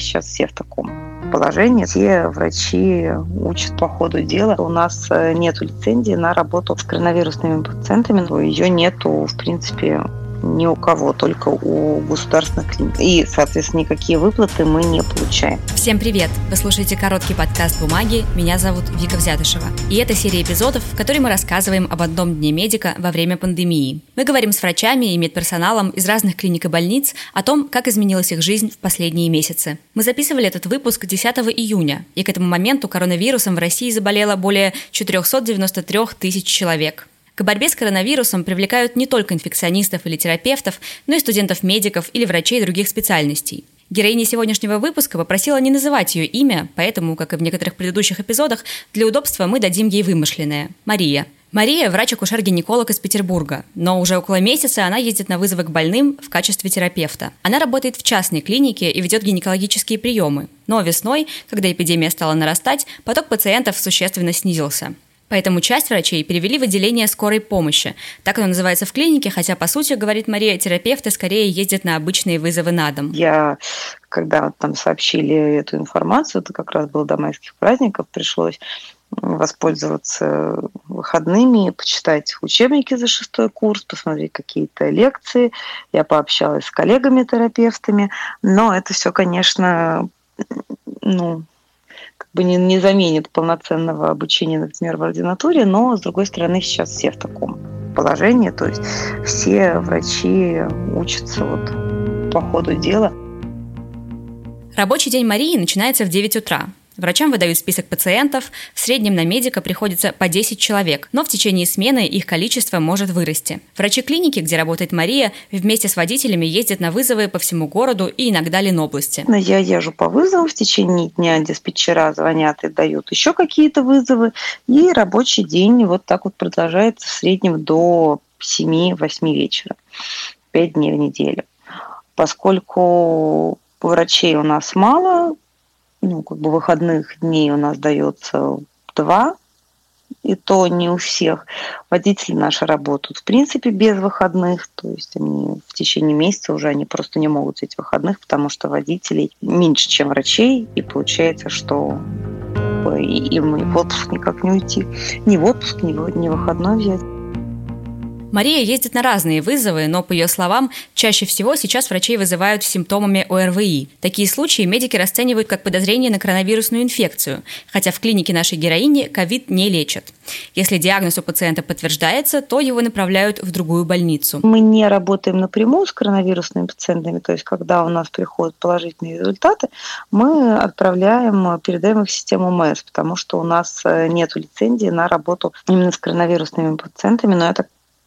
Сейчас все в таком положении. Все врачи учат по ходу дела. У нас э, нет лицензии на работу с коронавирусными пациентами. Ее нету, в принципе, ни у кого, только у государственных клиник. И, соответственно, никакие выплаты мы не получаем. Всем привет! Вы слушаете короткий подкаст «Бумаги». Меня зовут Вика Взятышева. И это серия эпизодов, в которой мы рассказываем об одном дне медика во время пандемии. Мы говорим с врачами и медперсоналом из разных клиник и больниц о том, как изменилась их жизнь в последние месяцы. Мы записывали этот выпуск 10 июня, и к этому моменту коронавирусом в России заболело более 493 тысяч человек. К борьбе с коронавирусом привлекают не только инфекционистов или терапевтов, но и студентов-медиков или врачей других специальностей. Героиня сегодняшнего выпуска попросила не называть ее имя, поэтому, как и в некоторых предыдущих эпизодах, для удобства мы дадим ей вымышленное – Мария. Мария – врач-акушер-гинеколог из Петербурга, но уже около месяца она ездит на вызовы к больным в качестве терапевта. Она работает в частной клинике и ведет гинекологические приемы. Но весной, когда эпидемия стала нарастать, поток пациентов существенно снизился. Поэтому часть врачей перевели в отделение скорой помощи. Так оно называется в клинике, хотя, по сути, говорит Мария, терапевты скорее ездят на обычные вызовы на дом. Я, когда там сообщили эту информацию, это как раз было до майских праздников, пришлось воспользоваться выходными, почитать учебники за шестой курс, посмотреть какие-то лекции. Я пообщалась с коллегами-терапевтами, но это все, конечно, ну, бы не, не заменит полноценного обучения, например, в ординатуре, но, с другой стороны, сейчас все в таком положении, то есть все врачи учатся вот по ходу дела. Рабочий день Марии начинается в 9 утра. Врачам выдают список пациентов, в среднем на медика приходится по 10 человек, но в течение смены их количество может вырасти. Врачи клиники, где работает Мария, вместе с водителями ездят на вызовы по всему городу и иногда Ленобласти. Я езжу по вызовам в течение дня, диспетчера звонят и дают еще какие-то вызовы, и рабочий день вот так вот продолжается в среднем до 7-8 вечера, 5 дней в неделю. Поскольку врачей у нас мало, ну, как бы выходных дней у нас дается два, и то не у всех. Водители наши работают, в принципе, без выходных, то есть они в течение месяца уже они просто не могут взять выходных, потому что водителей меньше, чем врачей, и получается, что им и в отпуск никак не уйти, ни в отпуск, ни в, выходной взять. Мария ездит на разные вызовы, но, по ее словам, чаще всего сейчас врачей вызывают симптомами ОРВИ. Такие случаи медики расценивают как подозрение на коронавирусную инфекцию, хотя в клинике нашей героини ковид не лечат. Если диагноз у пациента подтверждается, то его направляют в другую больницу. Мы не работаем напрямую с коронавирусными пациентами, то есть когда у нас приходят положительные результаты, мы отправляем, передаем их в систему МЭС, потому что у нас э, нет лицензии на работу именно с коронавирусными пациентами, но это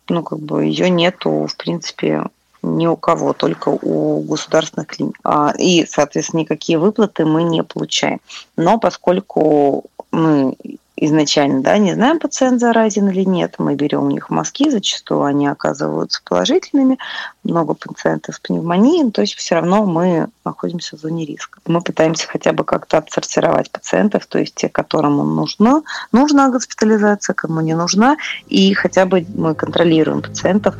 ну, как бы ее нету, в принципе, ни у кого, только у государственных клиник. А, и, соответственно, никакие выплаты мы не получаем. Но поскольку мы изначально да, не знаем, пациент заразен или нет. Мы берем у них мазки, зачастую они оказываются положительными. Много пациентов с пневмонией, то есть все равно мы находимся в зоне риска. Мы пытаемся хотя бы как-то отсортировать пациентов, то есть те, которым нужна, нужна госпитализация, кому не нужна, и хотя бы мы контролируем пациентов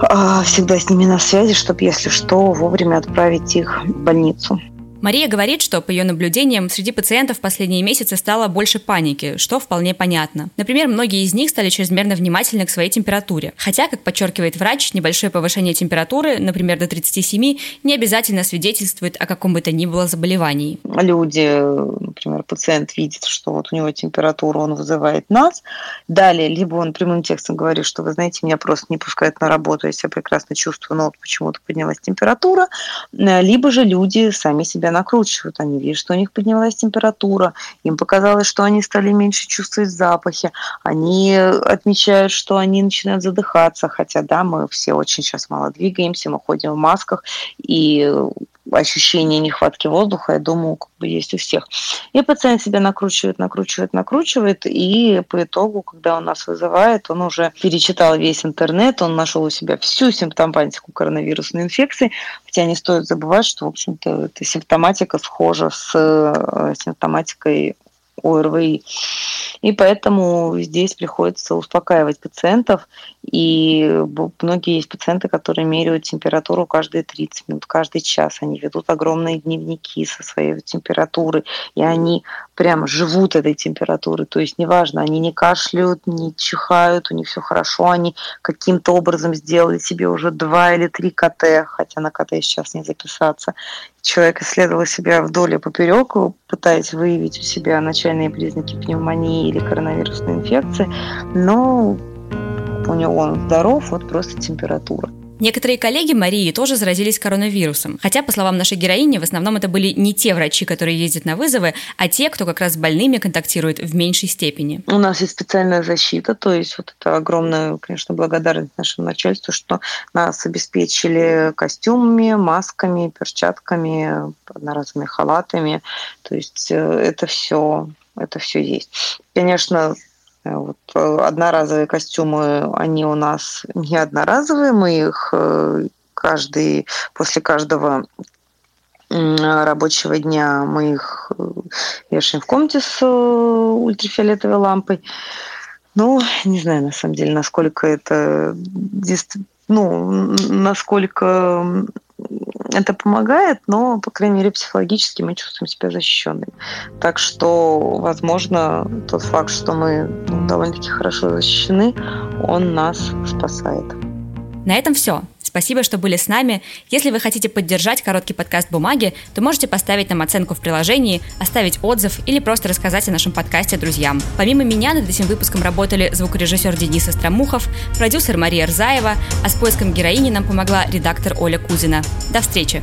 а, всегда с ними на связи, чтобы, если что, вовремя отправить их в больницу. Мария говорит, что по ее наблюдениям среди пациентов в последние месяцы стало больше паники, что вполне понятно. Например, многие из них стали чрезмерно внимательны к своей температуре. Хотя, как подчеркивает врач, небольшое повышение температуры, например, до 37, не обязательно свидетельствует о каком бы то ни было заболевании. Люди, например, пациент видит, что вот у него температура, он вызывает нас. Далее, либо он прямым текстом говорит, что, вы знаете, меня просто не пускают на работу, я себя прекрасно чувствую, но вот почему-то поднялась температура. Либо же люди сами себя накручивают. Они видят, что у них поднялась температура, им показалось, что они стали меньше чувствовать запахи, они отмечают, что они начинают задыхаться, хотя, да, мы все очень сейчас мало двигаемся, мы ходим в масках, и ощущение нехватки воздуха, я думаю, как бы есть у всех. И пациент себя накручивает, накручивает, накручивает, и по итогу, когда он нас вызывает, он уже перечитал весь интернет, он нашел у себя всю симптоматику коронавирусной инфекции, хотя не стоит забывать, что, в общем-то, эта симптоматика схожа с э, симптоматикой ОРВИ. И поэтому здесь приходится успокаивать пациентов. И многие есть пациенты, которые меряют температуру каждые 30 минут, каждый час. Они ведут огромные дневники со своей температурой. И они прямо живут этой температурой. То есть неважно, они не кашляют, не чихают, у них все хорошо. Они каким-то образом сделали себе уже два или три КТ, хотя на КТ сейчас не записаться человек исследовал себя вдоль и поперек, пытаясь выявить у себя начальные признаки пневмонии или коронавирусной инфекции, но у него он здоров, вот просто температура. Некоторые коллеги Марии тоже заразились коронавирусом. Хотя, по словам нашей героини, в основном это были не те врачи, которые ездят на вызовы, а те, кто как раз с больными контактирует в меньшей степени. У нас есть специальная защита, то есть вот это огромная, конечно, благодарность нашему начальству, что нас обеспечили костюмами, масками, перчатками, одноразовыми халатами. То есть э, это все это все есть. Конечно, вот э, одноразовые костюмы, они у нас не одноразовые, мы их э, каждый, после каждого рабочего дня мы их вешаем в комнате с ультрафиолетовой лампой. Ну, не знаю, на самом деле, насколько это ну, насколько это помогает, но, по крайней мере, психологически мы чувствуем себя защищенными. Так что, возможно, тот факт, что мы ну, довольно-таки хорошо защищены, он нас спасает. На этом все. Спасибо, что были с нами. Если вы хотите поддержать короткий подкаст «Бумаги», то можете поставить нам оценку в приложении, оставить отзыв или просто рассказать о нашем подкасте друзьям. Помимо меня над этим выпуском работали звукорежиссер Денис Остромухов, продюсер Мария Рзаева, а с поиском героини нам помогла редактор Оля Кузина. До встречи!